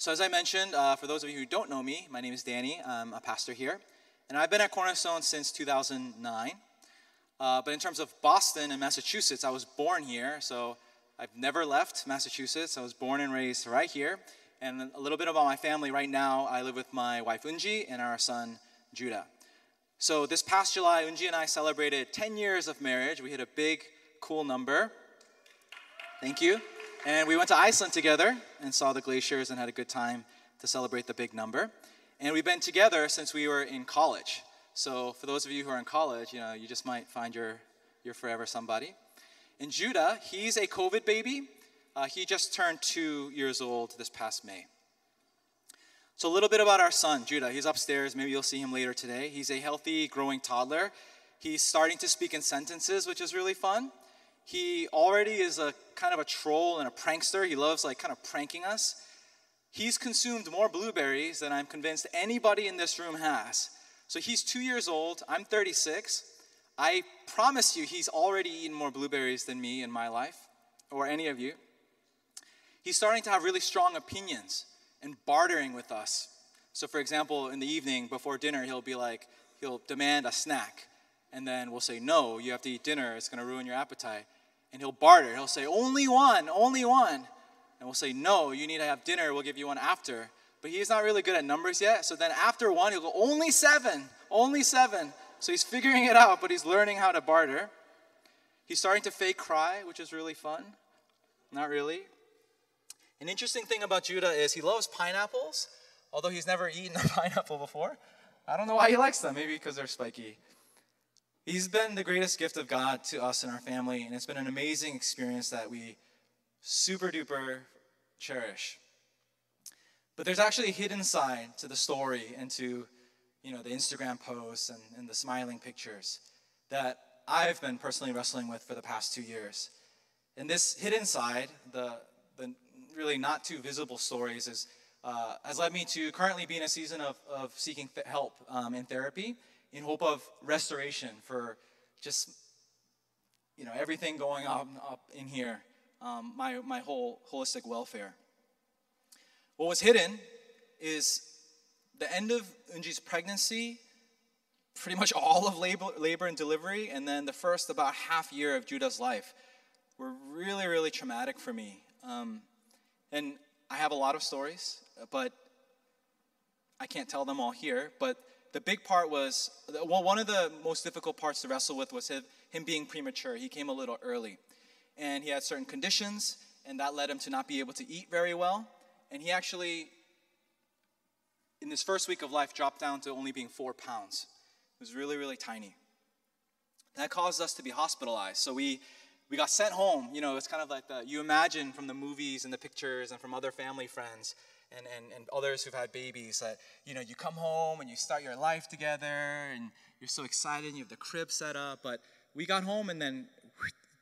So, as I mentioned, uh, for those of you who don't know me, my name is Danny. I'm a pastor here. And I've been at Cornerstone since 2009. Uh, but in terms of Boston and Massachusetts, I was born here. So, I've never left Massachusetts. I was born and raised right here. And a little bit about my family right now I live with my wife Unji and our son Judah. So, this past July, Unji and I celebrated 10 years of marriage. We hit a big, cool number. Thank you. And we went to Iceland together and saw the glaciers and had a good time to celebrate the big number. And we've been together since we were in college. So for those of you who are in college, you know, you just might find your, your forever somebody. And Judah, he's a COVID baby. Uh, he just turned two years old this past May. So a little bit about our son, Judah. He's upstairs. Maybe you'll see him later today. He's a healthy, growing toddler. He's starting to speak in sentences, which is really fun. He already is a kind of a troll and a prankster. He loves like kind of pranking us. He's consumed more blueberries than I'm convinced anybody in this room has. So he's two years old. I'm 36. I promise you, he's already eaten more blueberries than me in my life, or any of you. He's starting to have really strong opinions and bartering with us. So, for example, in the evening before dinner, he'll be like, he'll demand a snack. And then we'll say, no, you have to eat dinner. It's going to ruin your appetite and he'll barter. He'll say, Only one, only one. And we'll say, No, you need to have dinner. We'll give you one after. But he's not really good at numbers yet. So then after one, he'll go, Only seven, only seven. So he's figuring it out, but he's learning how to barter. He's starting to fake cry, which is really fun. Not really. An interesting thing about Judah is he loves pineapples, although he's never eaten a pineapple before. I don't know why he likes them. Maybe because they're spiky. He's been the greatest gift of God to us and our family, and it's been an amazing experience that we super duper cherish. But there's actually a hidden side to the story and to you know the Instagram posts and, and the smiling pictures that I've been personally wrestling with for the past two years. And this hidden side, the, the really not too visible stories, is, uh, has led me to currently be in a season of, of seeking help um, in therapy in hope of restoration for just you know everything going up, up in here um, my, my whole holistic welfare. What was hidden is the end of unji's pregnancy pretty much all of labor, labor and delivery and then the first about half year of judah's life were really really traumatic for me. Um, and i have a lot of stories but i can't tell them all here but the big part was well, one of the most difficult parts to wrestle with was him, him being premature. He came a little early, and he had certain conditions, and that led him to not be able to eat very well. And he actually, in his first week of life, dropped down to only being four pounds. It was really, really tiny. That caused us to be hospitalized. So we we got sent home. You know, it's kind of like the, you imagine from the movies and the pictures and from other family friends and, and, and others who've had babies that, you know, you come home and you start your life together and you're so excited and you have the crib set up. But we got home and then,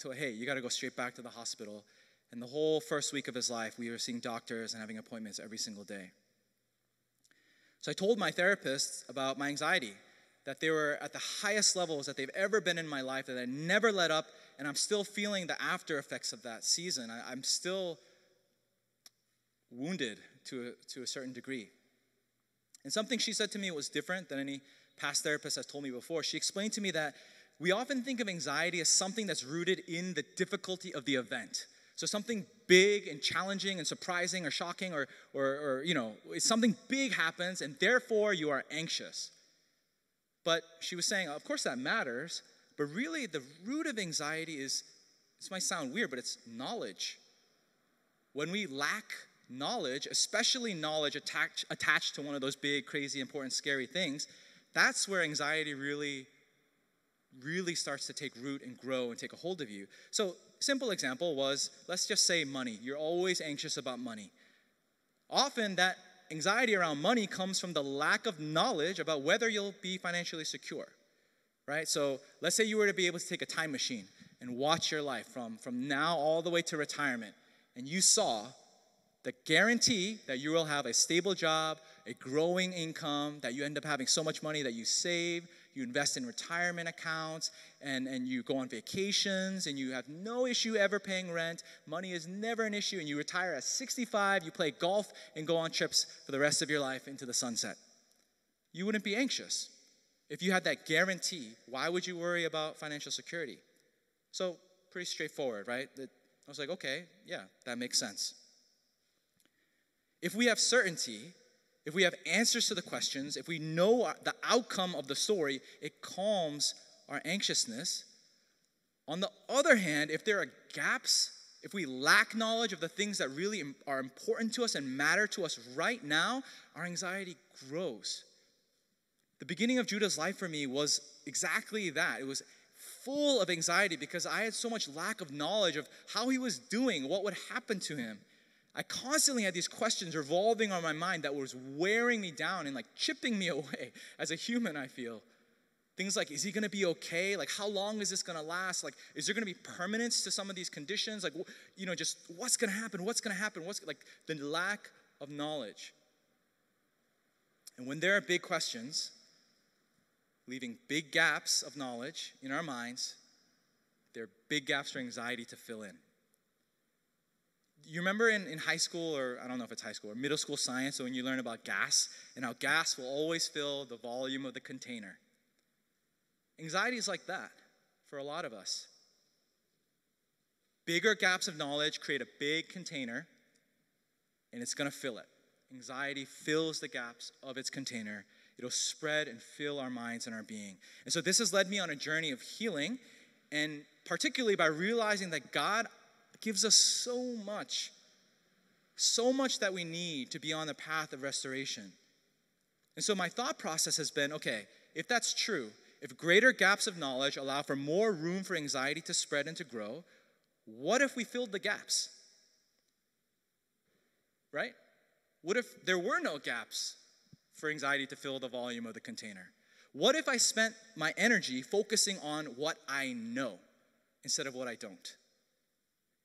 to, hey, you got to go straight back to the hospital. And the whole first week of his life, we were seeing doctors and having appointments every single day. So I told my therapist about my anxiety, that they were at the highest levels that they've ever been in my life, that I never let up, and I'm still feeling the after effects of that season. I, am still wounded to a, to a certain degree. And something she said to me was different than any past therapist has told me before. She explained to me that we often think of anxiety as something that's rooted in the difficulty of the event. So something big and challenging and surprising or shocking or, or, or you know, something big happens and therefore you are anxious. But she was saying, of course that matters, but really the root of anxiety is, this might sound weird, but it's knowledge. When we lack knowledge, especially knowledge attached, attached to one of those big, crazy, important, scary things, that's where anxiety really, really starts to take root and grow and take a hold of you. So, simple example was let's just say money. You're always anxious about money. Often, that anxiety around money comes from the lack of knowledge about whether you'll be financially secure, right? So, let's say you were to be able to take a time machine and watch your life from, from now all the way to retirement, and you saw the guarantee that you will have a stable job, a growing income, that you end up having so much money that you save, you invest in retirement accounts, and, and you go on vacations, and you have no issue ever paying rent. Money is never an issue, and you retire at 65, you play golf, and go on trips for the rest of your life into the sunset. You wouldn't be anxious. If you had that guarantee, why would you worry about financial security? So, pretty straightforward, right? I was like, okay, yeah, that makes sense. If we have certainty, if we have answers to the questions, if we know the outcome of the story, it calms our anxiousness. On the other hand, if there are gaps, if we lack knowledge of the things that really are important to us and matter to us right now, our anxiety grows. The beginning of Judah's life for me was exactly that. It was full of anxiety because I had so much lack of knowledge of how he was doing, what would happen to him. I constantly had these questions revolving on my mind that was wearing me down and like chipping me away as a human, I feel. Things like, is he gonna be okay? Like, how long is this gonna last? Like, is there gonna be permanence to some of these conditions? Like, you know, just what's gonna happen? What's gonna happen? What's like the lack of knowledge. And when there are big questions, leaving big gaps of knowledge in our minds, there are big gaps for anxiety to fill in you remember in, in high school, or I don't know if it's high school, or middle school science, when you learn about gas and how gas will always fill the volume of the container. Anxiety is like that for a lot of us. Bigger gaps of knowledge create a big container, and it's going to fill it. Anxiety fills the gaps of its container. It'll spread and fill our minds and our being. And so this has led me on a journey of healing, and particularly by realizing that God gives us so much, so much that we need to be on the path of restoration. And so my thought process has been okay, if that's true, if greater gaps of knowledge allow for more room for anxiety to spread and to grow, what if we filled the gaps? Right? What if there were no gaps for anxiety to fill the volume of the container? What if I spent my energy focusing on what I know instead of what I don't?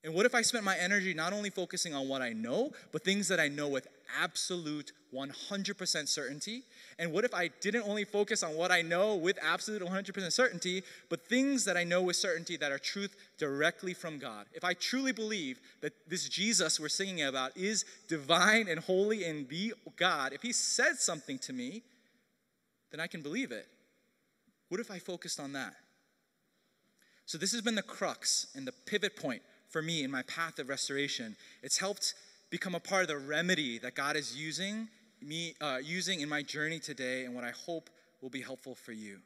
And what if I spent my energy not only focusing on what I know, but things that I know with absolute 100% certainty? And what if I didn't only focus on what I know with absolute 100% certainty, but things that I know with certainty that are truth directly from God? If I truly believe that this Jesus we're singing about is divine and holy and the God, if He said something to me, then I can believe it. What if I focused on that? So, this has been the crux and the pivot point for me in my path of restoration. It's helped become a part of the remedy that God is using me uh, using in my journey today, and what I hope will be helpful for you.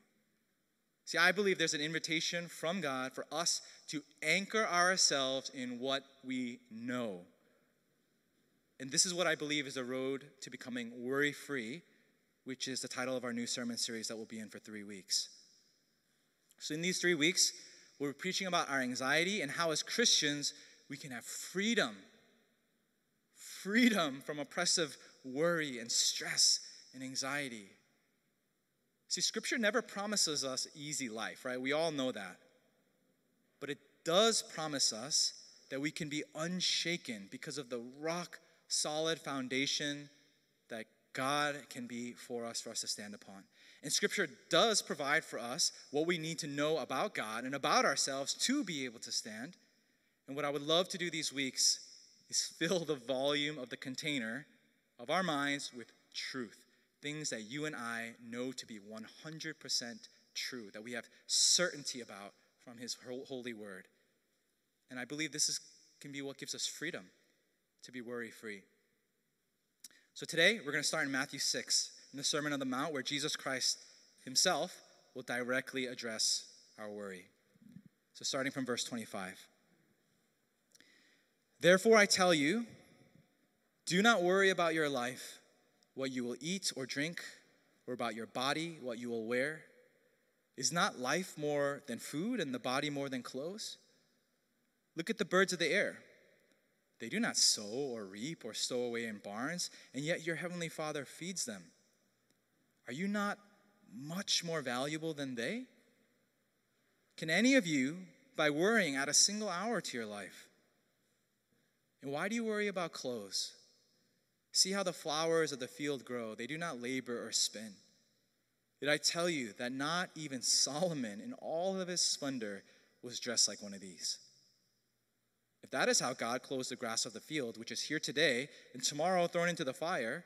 See, I believe there's an invitation from God for us to anchor ourselves in what we know. And this is what I believe is a road to becoming worry free, which is the title of our new sermon series that we'll be in for three weeks. So, in these three weeks, we're preaching about our anxiety and how, as Christians, we can have freedom freedom from oppressive worry and stress and anxiety. See, Scripture never promises us easy life, right? We all know that. But it does promise us that we can be unshaken because of the rock solid foundation that God can be for us, for us to stand upon. And Scripture does provide for us what we need to know about God and about ourselves to be able to stand. And what I would love to do these weeks is fill the volume of the container of our minds with truth. Things that you and I know to be 100% true, that we have certainty about from His holy word. And I believe this is, can be what gives us freedom to be worry free. So today, we're going to start in Matthew 6 in the Sermon on the Mount, where Jesus Christ himself will directly address our worry. So, starting from verse 25. Therefore, I tell you, do not worry about your life, what you will eat or drink, or about your body, what you will wear. Is not life more than food, and the body more than clothes? Look at the birds of the air. They do not sow or reap or stow away in barns, and yet your heavenly Father feeds them. Are you not much more valuable than they? Can any of you, by worrying, add a single hour to your life? And why do you worry about clothes? See how the flowers of the field grow. They do not labor or spin. Did I tell you that not even Solomon in all of his splendor was dressed like one of these? If that is how God clothes the grass of the field, which is here today and tomorrow thrown into the fire,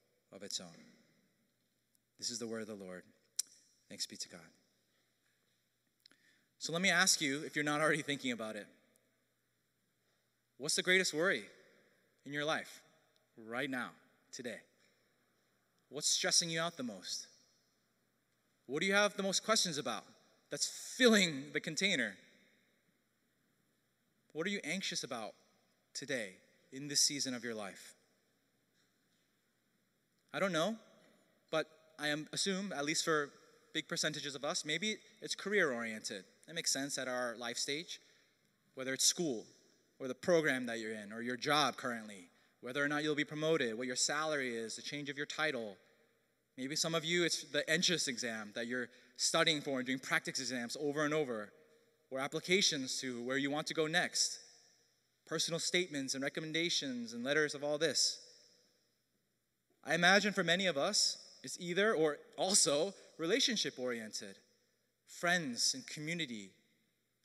of its own. This is the word of the Lord. Thanks be to God. So let me ask you, if you're not already thinking about it, what's the greatest worry in your life right now, today? What's stressing you out the most? What do you have the most questions about that's filling the container? What are you anxious about today in this season of your life? I don't know, but I am, assume, at least for big percentages of us, maybe it's career oriented. That makes sense at our life stage, whether it's school or the program that you're in or your job currently, whether or not you'll be promoted, what your salary is, the change of your title. Maybe some of you, it's the entrance exam that you're studying for and doing practice exams over and over, or applications to where you want to go next, personal statements and recommendations and letters of all this. I imagine for many of us, it's either or also relationship oriented friends and community,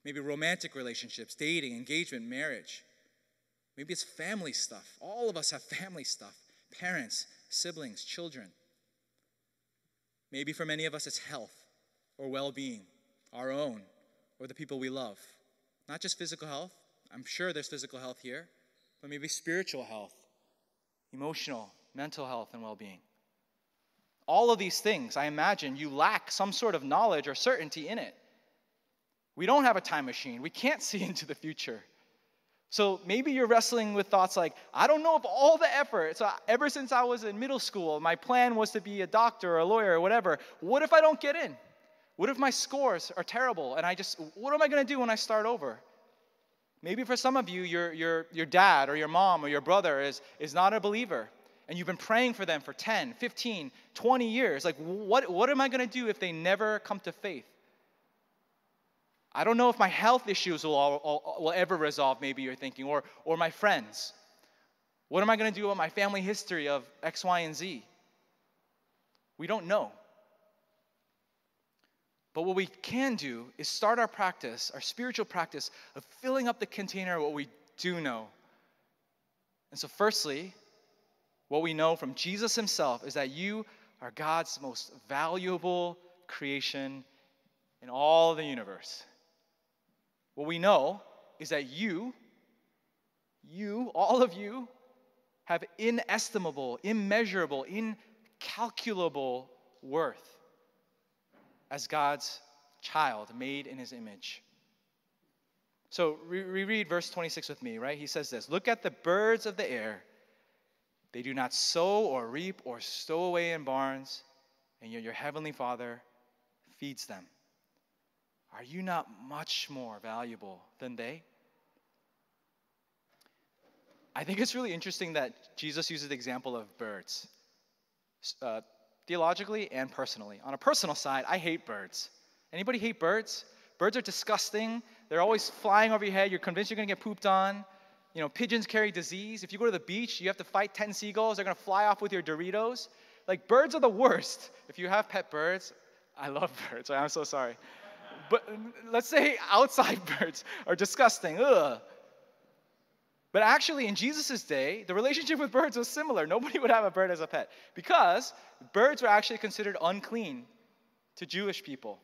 maybe romantic relationships, dating, engagement, marriage. Maybe it's family stuff. All of us have family stuff parents, siblings, children. Maybe for many of us, it's health or well being, our own or the people we love. Not just physical health. I'm sure there's physical health here, but maybe spiritual health, emotional, mental health, and well being. All of these things, I imagine, you lack some sort of knowledge or certainty in it. We don't have a time machine, we can't see into the future. So maybe you're wrestling with thoughts like, I don't know if all the effort, so ever since I was in middle school, my plan was to be a doctor or a lawyer or whatever. What if I don't get in? What if my scores are terrible and I just, what am I to do when I start over? Maybe for some of you, your, your, your dad or your mom or your brother is, is not a believer and you've been praying for them for 10, 15, 20 years. Like, what, what am I going to do if they never come to faith? I don't know if my health issues will, all, will ever resolve, maybe you're thinking, or, or my friends. What am I going to do about my family history of X, Y, and Z? We don't know. But what we can do is start our practice, our spiritual practice, of filling up the container of what we do know. And so, firstly, what we know from Jesus himself is that you are God's most valuable creation in all the universe. What we know is that you, you, all of you, have inestimable, immeasurable, incalculable worth as God's child made in his image. So reread verse 26 with me, right? He says this Look at the birds of the air. They do not sow or reap or stow away in barns, and yet your heavenly Father feeds them. Are you not much more valuable than they? I think it's really interesting that Jesus uses the example of birds, uh, theologically and personally. On a personal side, I hate birds. Anybody hate birds? Birds are disgusting. They're always flying over your head. You're convinced you're going to get pooped on. You know, pigeons carry disease. If you go to the beach, you have to fight 10 seagulls. They're going to fly off with your Doritos. Like, birds are the worst. If you have pet birds, I love birds. I'm so sorry. But let's say outside birds are disgusting. Ugh. But actually, in Jesus' day, the relationship with birds was similar. Nobody would have a bird as a pet because birds were actually considered unclean to Jewish people.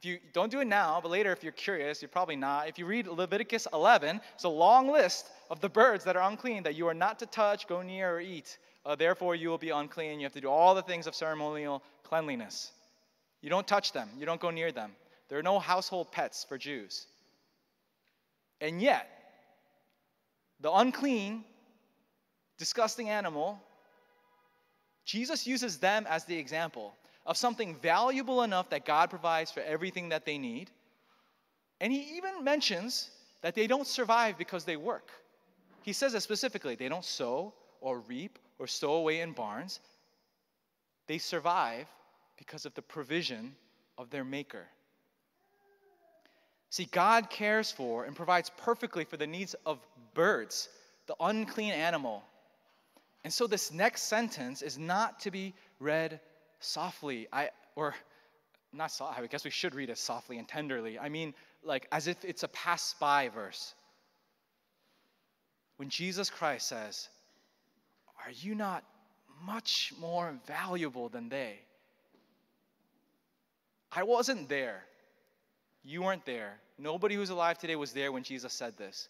If you don't do it now, but later, if you're curious, you're probably not. If you read Leviticus 11, it's a long list of the birds that are unclean that you are not to touch, go near, or eat. Uh, therefore, you will be unclean. You have to do all the things of ceremonial cleanliness. You don't touch them, you don't go near them. There are no household pets for Jews. And yet, the unclean, disgusting animal, Jesus uses them as the example of something valuable enough that God provides for everything that they need. And he even mentions that they don't survive because they work. He says it specifically they don't sow or reap or stow away in barns. They survive because of the provision of their Maker. See, God cares for and provides perfectly for the needs of birds, the unclean animal. And so this next sentence is not to be read softly. I or not soft, I guess we should read it softly and tenderly. I mean, like as if it's a pass by verse. When Jesus Christ says, Are you not much more valuable than they? I wasn't there. You weren't there. Nobody who's alive today was there when Jesus said this.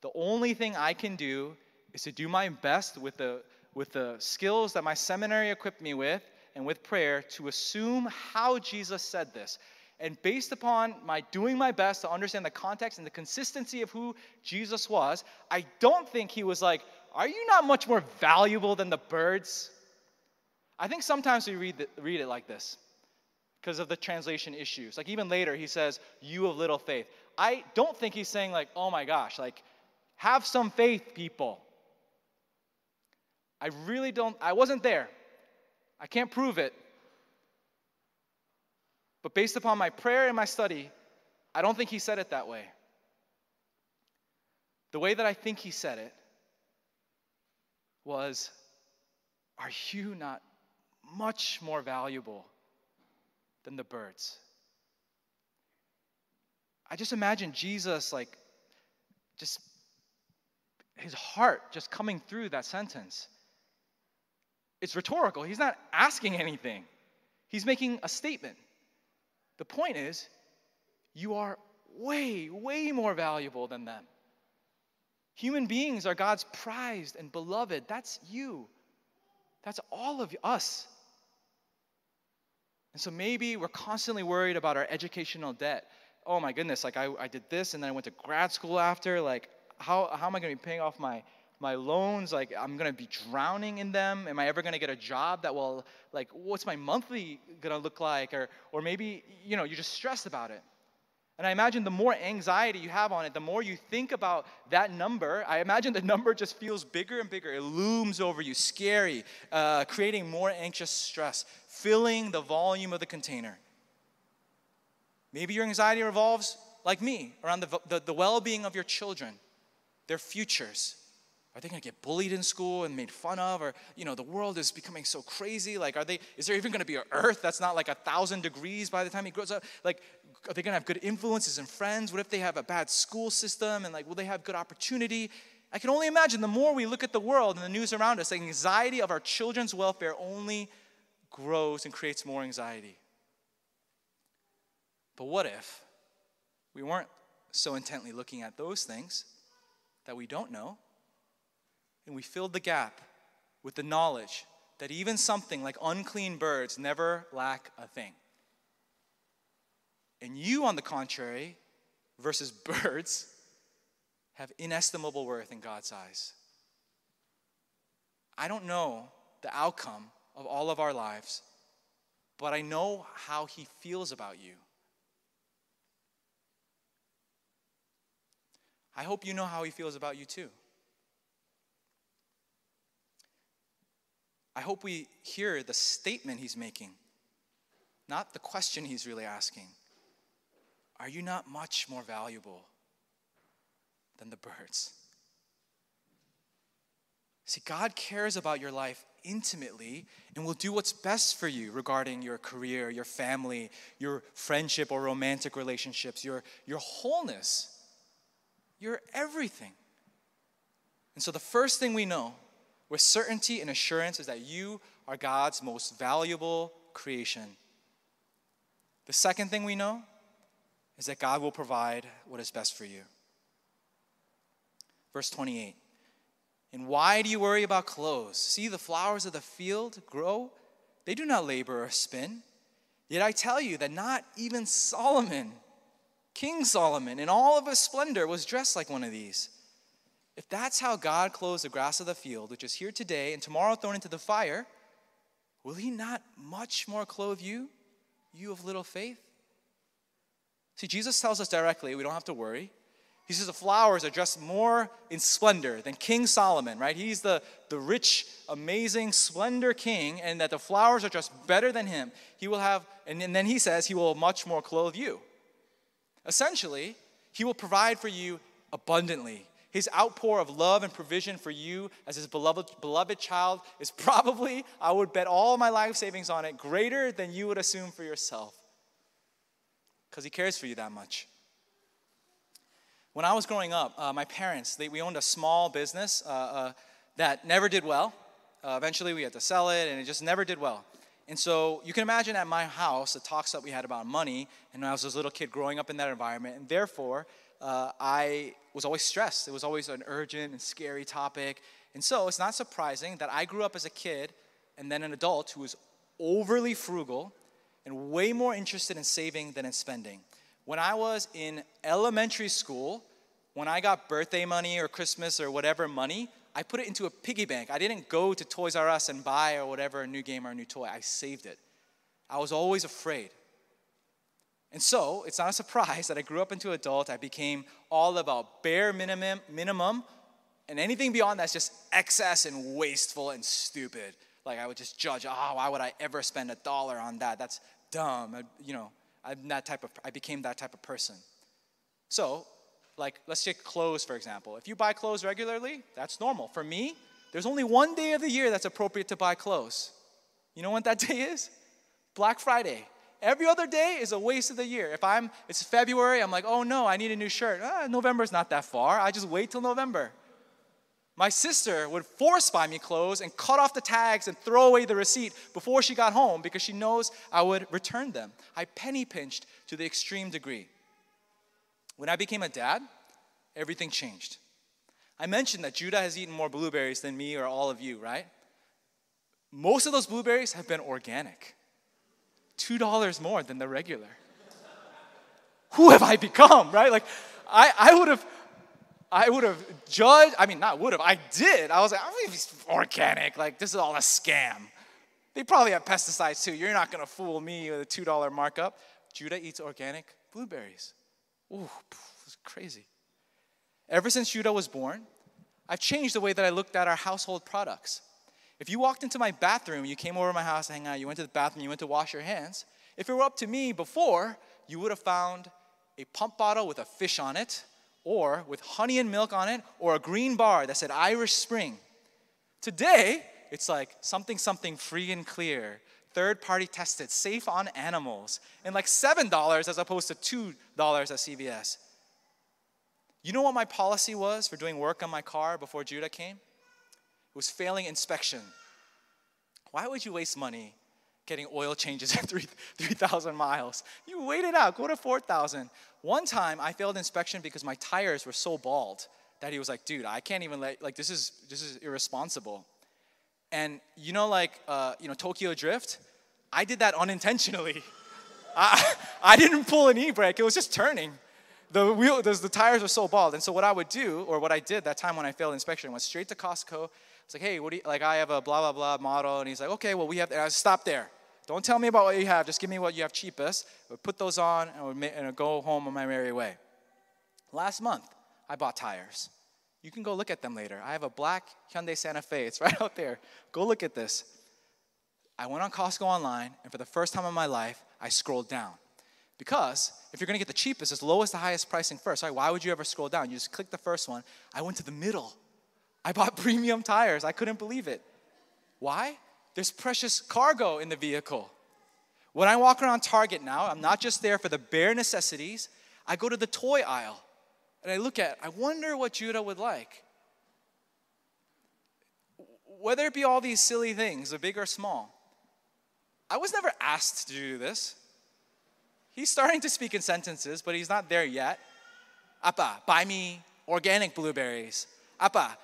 The only thing I can do is to do my best with the, with the skills that my seminary equipped me with and with prayer to assume how Jesus said this. And based upon my doing my best to understand the context and the consistency of who Jesus was, I don't think he was like, Are you not much more valuable than the birds? I think sometimes we read, the, read it like this because of the translation issues. Like even later, he says, You of little faith. I don't think he's saying, like, oh my gosh, like, have some faith, people. I really don't, I wasn't there. I can't prove it. But based upon my prayer and my study, I don't think he said it that way. The way that I think he said it was, Are you not much more valuable than the birds. I just imagine Jesus, like, just his heart just coming through that sentence. It's rhetorical. He's not asking anything, he's making a statement. The point is, you are way, way more valuable than them. Human beings are God's prized and beloved. That's you. That's all of us. And so maybe we're constantly worried about our educational debt. Oh my goodness, like I, I did this and then I went to grad school after. Like, how, how am I going to be paying off my, my loans? Like, I'm going to be drowning in them. Am I ever going to get a job that will, like, what's my monthly going to look like? Or, or maybe, you know, you're just stressed about it. And I imagine the more anxiety you have on it, the more you think about that number, I imagine the number just feels bigger and bigger. It looms over you, scary, uh, creating more anxious stress, filling the volume of the container. Maybe your anxiety revolves, like me, around the, the, the well being of your children, their futures. Are they going to get bullied in school and made fun of? Or, you know, the world is becoming so crazy. Like, are they, is there even going to be an earth that's not like a thousand degrees by the time he grows up? Like, are they going to have good influences and friends? What if they have a bad school system? And, like, will they have good opportunity? I can only imagine the more we look at the world and the news around us, the anxiety of our children's welfare only grows and creates more anxiety. But what if we weren't so intently looking at those things that we don't know, and we filled the gap with the knowledge that even something like unclean birds never lack a thing? And you, on the contrary, versus birds, have inestimable worth in God's eyes. I don't know the outcome of all of our lives, but I know how He feels about you. I hope you know how He feels about you too. I hope we hear the statement He's making, not the question He's really asking. Are you not much more valuable than the birds? See, God cares about your life intimately and will do what's best for you regarding your career, your family, your friendship or romantic relationships, your, your wholeness, your everything. And so, the first thing we know with certainty and assurance is that you are God's most valuable creation. The second thing we know is that God will provide what is best for you. Verse 28 And why do you worry about clothes? See the flowers of the field grow, they do not labor or spin. Yet I tell you that not even Solomon, King Solomon, in all of his splendor, was dressed like one of these. If that's how God clothes the grass of the field, which is here today and tomorrow thrown into the fire, will he not much more clothe you, you of little faith? See, Jesus tells us directly, we don't have to worry. He says the flowers are dressed more in splendor than King Solomon, right? He's the, the rich, amazing, splendor king, and that the flowers are dressed better than him. He will have, and then he says, he will much more clothe you. Essentially, he will provide for you abundantly. His outpour of love and provision for you as his beloved, beloved child is probably, I would bet all my life savings on it, greater than you would assume for yourself. Because he cares for you that much. When I was growing up, uh, my parents, they, we owned a small business uh, uh, that never did well. Uh, eventually, we had to sell it, and it just never did well. And so you can imagine at my house the talks that we had about money, and I was this little kid growing up in that environment, and therefore uh, I was always stressed. It was always an urgent and scary topic. And so it's not surprising that I grew up as a kid and then an adult who was overly frugal and way more interested in saving than in spending. When I was in elementary school, when I got birthday money or Christmas or whatever money, I put it into a piggy bank. I didn't go to Toys R Us and buy or whatever a new game or a new toy. I saved it. I was always afraid. And so, it's not a surprise that I grew up into adult. I became all about bare minimum, minimum, and anything beyond that's just excess and wasteful and stupid. Like I would just judge, oh, why would I ever spend a dollar on that? That's dumb. I, you know, I'm that type of, I became that type of person. So, like, let's take clothes, for example. If you buy clothes regularly, that's normal. For me, there's only one day of the year that's appropriate to buy clothes. You know what that day is? Black Friday. Every other day is a waste of the year. If I'm, it's February, I'm like, oh no, I need a new shirt. Ah, November's not that far. I just wait till November. My sister would force buy me clothes and cut off the tags and throw away the receipt before she got home because she knows I would return them. I penny pinched to the extreme degree. When I became a dad, everything changed. I mentioned that Judah has eaten more blueberries than me or all of you, right? Most of those blueberries have been organic. $2 more than the regular. Who have I become, right? Like, I, I would have I would have judged, I mean, not would have, I did. I was like, I mean, it's organic. Like, this is all a scam. They probably have pesticides too. You're not going to fool me with a $2 markup. Judah eats organic blueberries. Ooh, it's crazy. Ever since Judah was born, I've changed the way that I looked at our household products. If you walked into my bathroom, you came over to my house to hang out, you went to the bathroom, you went to wash your hands, if it were up to me before, you would have found a pump bottle with a fish on it, or with honey and milk on it, or a green bar that said Irish Spring. Today, it's like something, something free and clear, third party tested, safe on animals, and like $7 as opposed to $2 at CVS. You know what my policy was for doing work on my car before Judah came? Was failing inspection. Why would you waste money getting oil changes at 3,000 miles. You wait it out, go to 4,000. One time I failed inspection because my tires were so bald that he was like, dude, I can't even let, like, this is, this is irresponsible. And you know, like, uh, you know, Tokyo Drift? I did that unintentionally. I, I didn't pull an e-brake, it was just turning. The wheel, the, the tires were so bald. And so what I would do, or what I did that time when I failed inspection, went straight to Costco. It's like, hey, what do you, like, I have a blah, blah, blah model. And he's like, okay, well, we have, and I stopped there. Don't tell me about what you have. Just give me what you have cheapest. We'll put those on and, we'll and I'll go home on my merry way. Last month, I bought tires. You can go look at them later. I have a black Hyundai Santa Fe. It's right out there. Go look at this. I went on Costco online, and for the first time in my life, I scrolled down. Because if you're gonna get the cheapest, it's lowest to highest pricing first. Right? Why would you ever scroll down? You just click the first one. I went to the middle. I bought premium tires. I couldn't believe it. Why? There's precious cargo in the vehicle. When I walk around Target now, I'm not just there for the bare necessities. I go to the toy aisle and I look at, I wonder what Judah would like. Whether it be all these silly things, or big or small. I was never asked to do this. He's starting to speak in sentences, but he's not there yet. Appa, buy me organic blueberries. Appa,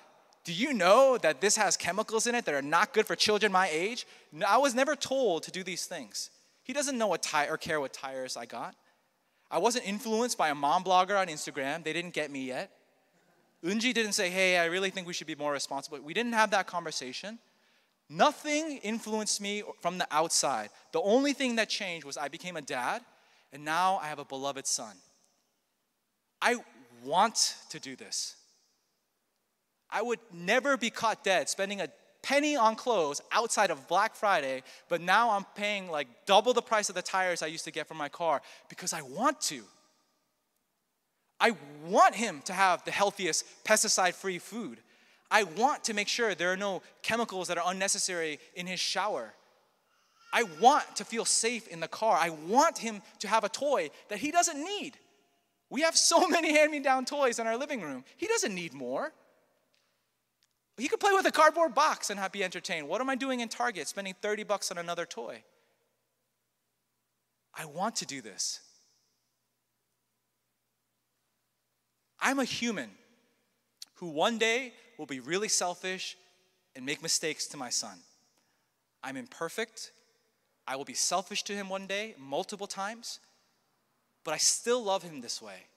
do you know that this has chemicals in it that are not good for children my age? I was never told to do these things. He doesn't know what tire or care what tires I got. I wasn't influenced by a mom blogger on Instagram. They didn't get me yet. Unji didn't say, hey, I really think we should be more responsible. We didn't have that conversation. Nothing influenced me from the outside. The only thing that changed was I became a dad, and now I have a beloved son. I want to do this. I would never be caught dead spending a penny on clothes outside of Black Friday, but now I'm paying like double the price of the tires I used to get for my car because I want to. I want him to have the healthiest pesticide free food. I want to make sure there are no chemicals that are unnecessary in his shower. I want to feel safe in the car. I want him to have a toy that he doesn't need. We have so many hand me down toys in our living room. He doesn't need more. He could play with a cardboard box and not be entertained. What am I doing in Target spending 30 bucks on another toy? I want to do this. I'm a human who one day will be really selfish and make mistakes to my son. I'm imperfect. I will be selfish to him one day, multiple times, but I still love him this way.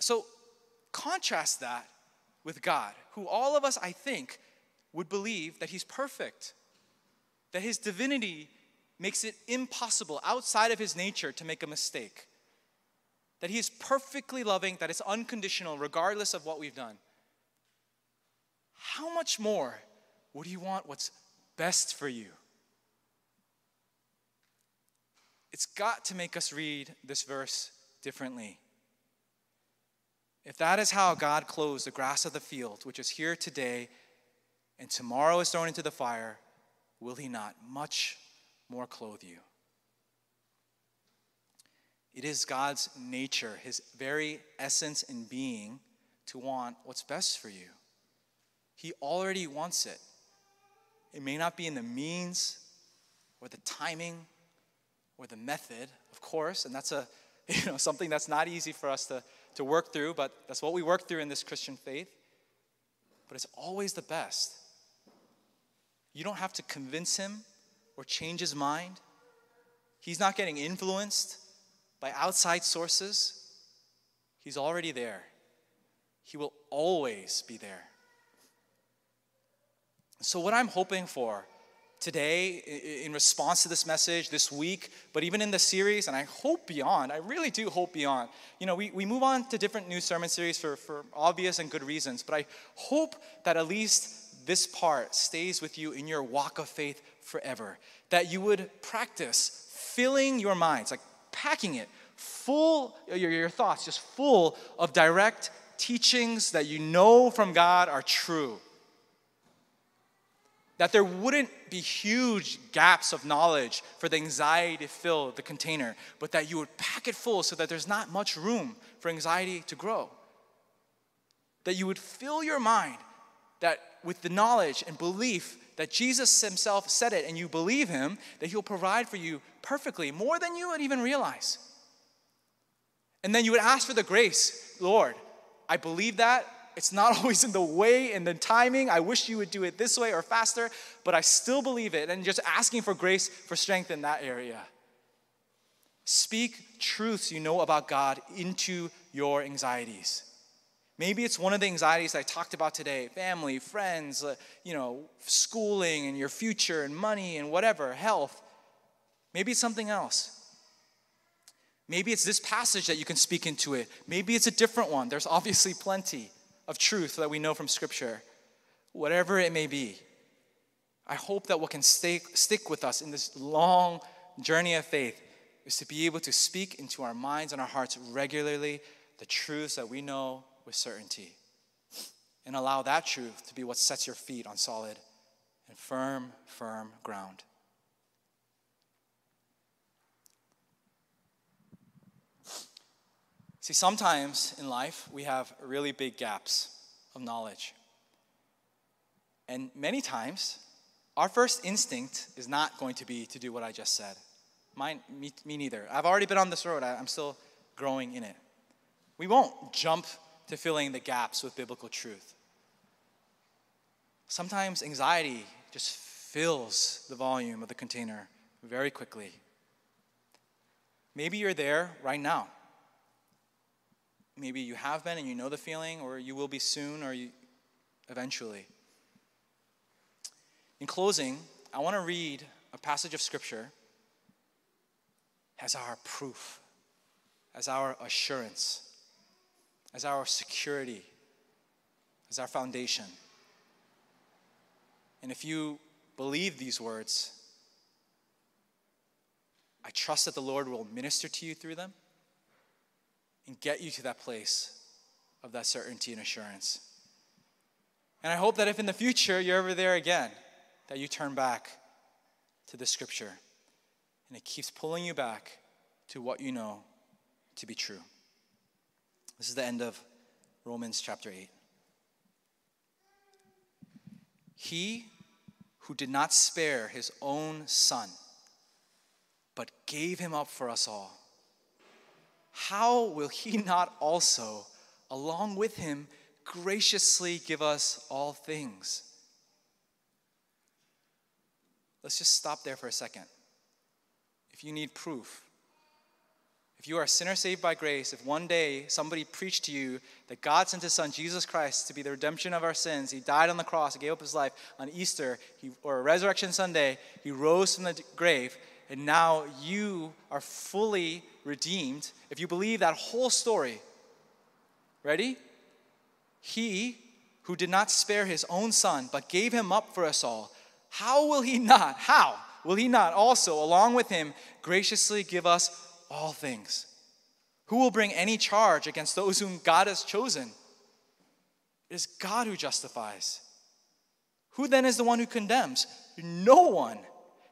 So contrast that with God, who all of us, I think, would believe that he's perfect, that his divinity makes it impossible outside of his nature to make a mistake that He is perfectly loving, that it's unconditional, regardless of what we've done. How much more would He want what's best for you? It's got to make us read this verse differently. If that is how God clothes the grass of the field, which is here today and tomorrow is thrown into the fire, will He not much more clothe you? It is God's nature, his very essence and being, to want what's best for you. He already wants it. It may not be in the means or the timing or the method, of course, and that's a you know something that's not easy for us to, to work through, but that's what we work through in this Christian faith. But it's always the best. You don't have to convince him or change his mind. He's not getting influenced by outside sources, He's already there. He will always be there. So, what I'm hoping for today, in response to this message, this week, but even in the series, and I hope beyond, I really do hope beyond. You know, we, we move on to different new sermon series for, for obvious and good reasons, but I hope that at least this part stays with you in your walk of faith forever. That you would practice filling your minds, like packing it full, your, your thoughts just full of direct teachings that you know from God are true. That there wouldn't be huge gaps of knowledge for the anxiety to fill the container, but that you would pack it full so that there's not much room for anxiety to grow. That you would fill your mind that with the knowledge and belief that Jesus himself said it and you believe him, that he'll provide for you perfectly, more than you would even realize. And then you would ask for the grace, Lord, I believe that. It's not always in the way and the timing. I wish you would do it this way or faster, but I still believe it. And just asking for grace for strength in that area. Speak truths you know about God into your anxieties. Maybe it's one of the anxieties I talked about today family, friends, uh, you know, schooling and your future and money and whatever, health. Maybe it's something else. Maybe it's this passage that you can speak into it. Maybe it's a different one. There's obviously plenty of truth that we know from Scripture. Whatever it may be, I hope that what can stay, stick with us in this long journey of faith is to be able to speak into our minds and our hearts regularly the truths that we know with certainty. And allow that truth to be what sets your feet on solid and firm, firm ground. See, sometimes in life we have really big gaps of knowledge. And many times, our first instinct is not going to be to do what I just said. Mine, me, me neither. I've already been on this road, I, I'm still growing in it. We won't jump to filling the gaps with biblical truth. Sometimes anxiety just fills the volume of the container very quickly. Maybe you're there right now maybe you have been and you know the feeling, or you will be soon, or you, eventually. In closing, I want to read a passage of Scripture as our proof, as our assurance, as our security, as our foundation. And if you believe these words, I trust that the Lord will minister to you through them and get you to that place of that certainty and assurance. And I hope that if in the future you're ever there again, that you turn back to the scripture and it keeps pulling you back to what you know to be true. This is the end of Romans chapter 8. He who did not spare his own son, but gave him up for us all, how will he not also, along with him, graciously give us all things? Let's just stop there for a second. If you need proof, if you are a sinner saved by grace, if one day somebody preached to you that God sent his son, Jesus Christ, to be the redemption of our sins, he died on the cross, he gave up his life on Easter he, or Resurrection Sunday, he rose from the grave, and now you are fully redeemed. If you believe that whole story, ready? He who did not spare his own son, but gave him up for us all, how will he not, how will he not also, along with him, graciously give us all things. Who will bring any charge against those whom God has chosen? It is God who justifies. Who then is the one who condemns? No one.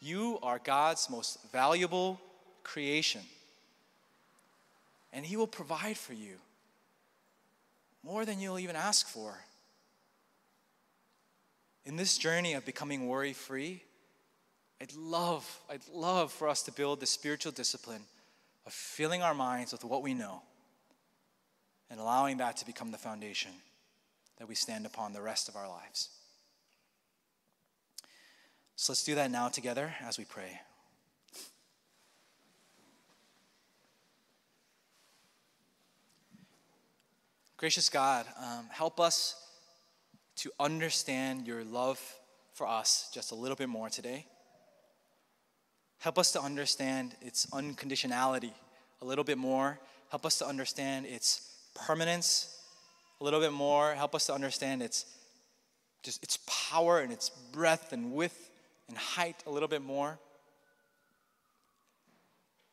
you are God's most valuable creation, and He will provide for you more than you'll even ask for. In this journey of becoming worry free, I'd love, I'd love for us to build the spiritual discipline of filling our minds with what we know and allowing that to become the foundation that we stand upon the rest of our lives. So let's do that now together as we pray. Gracious God, um, help us to understand your love for us just a little bit more today. Help us to understand its unconditionality a little bit more. Help us to understand its permanence a little bit more, help us to understand its just its power and its breadth and width and height a little bit more.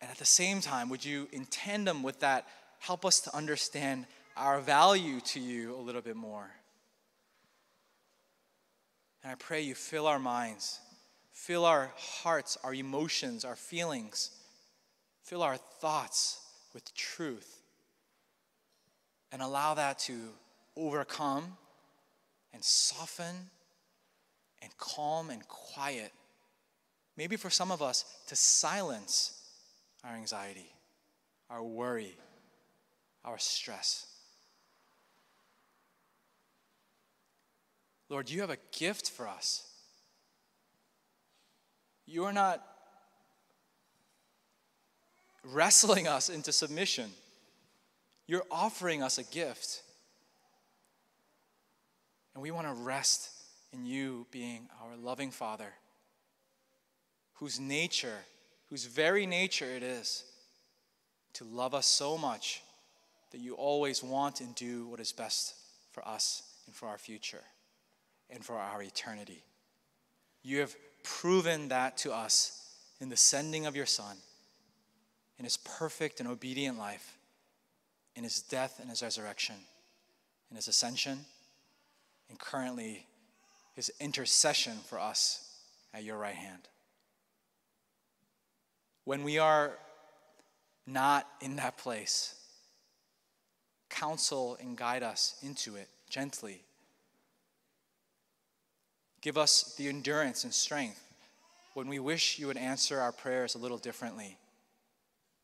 And at the same time, would you, in tandem with that, help us to understand our value to you a little bit more? And I pray you fill our minds, fill our hearts, our emotions, our feelings, fill our thoughts with truth and allow that to overcome and soften and calm and quiet. Maybe for some of us, to silence our anxiety, our worry, our stress. Lord, you have a gift for us. You are not wrestling us into submission. You're offering us a gift. And we want to rest in you being our loving Father, whose nature, whose very nature it is to love us so much that you always want and do what is best for us and for our future and for our eternity. You have proven that to us in the sending of your Son, in his perfect and obedient life, in his death and his resurrection, in his ascension, and currently his intercession for us at your right hand. When we are not in that place, counsel and guide us into it gently. Give us the endurance and strength when we wish you would answer our prayers a little differently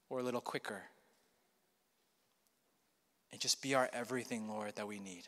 or a little quicker. And just be our everything, Lord, that we need.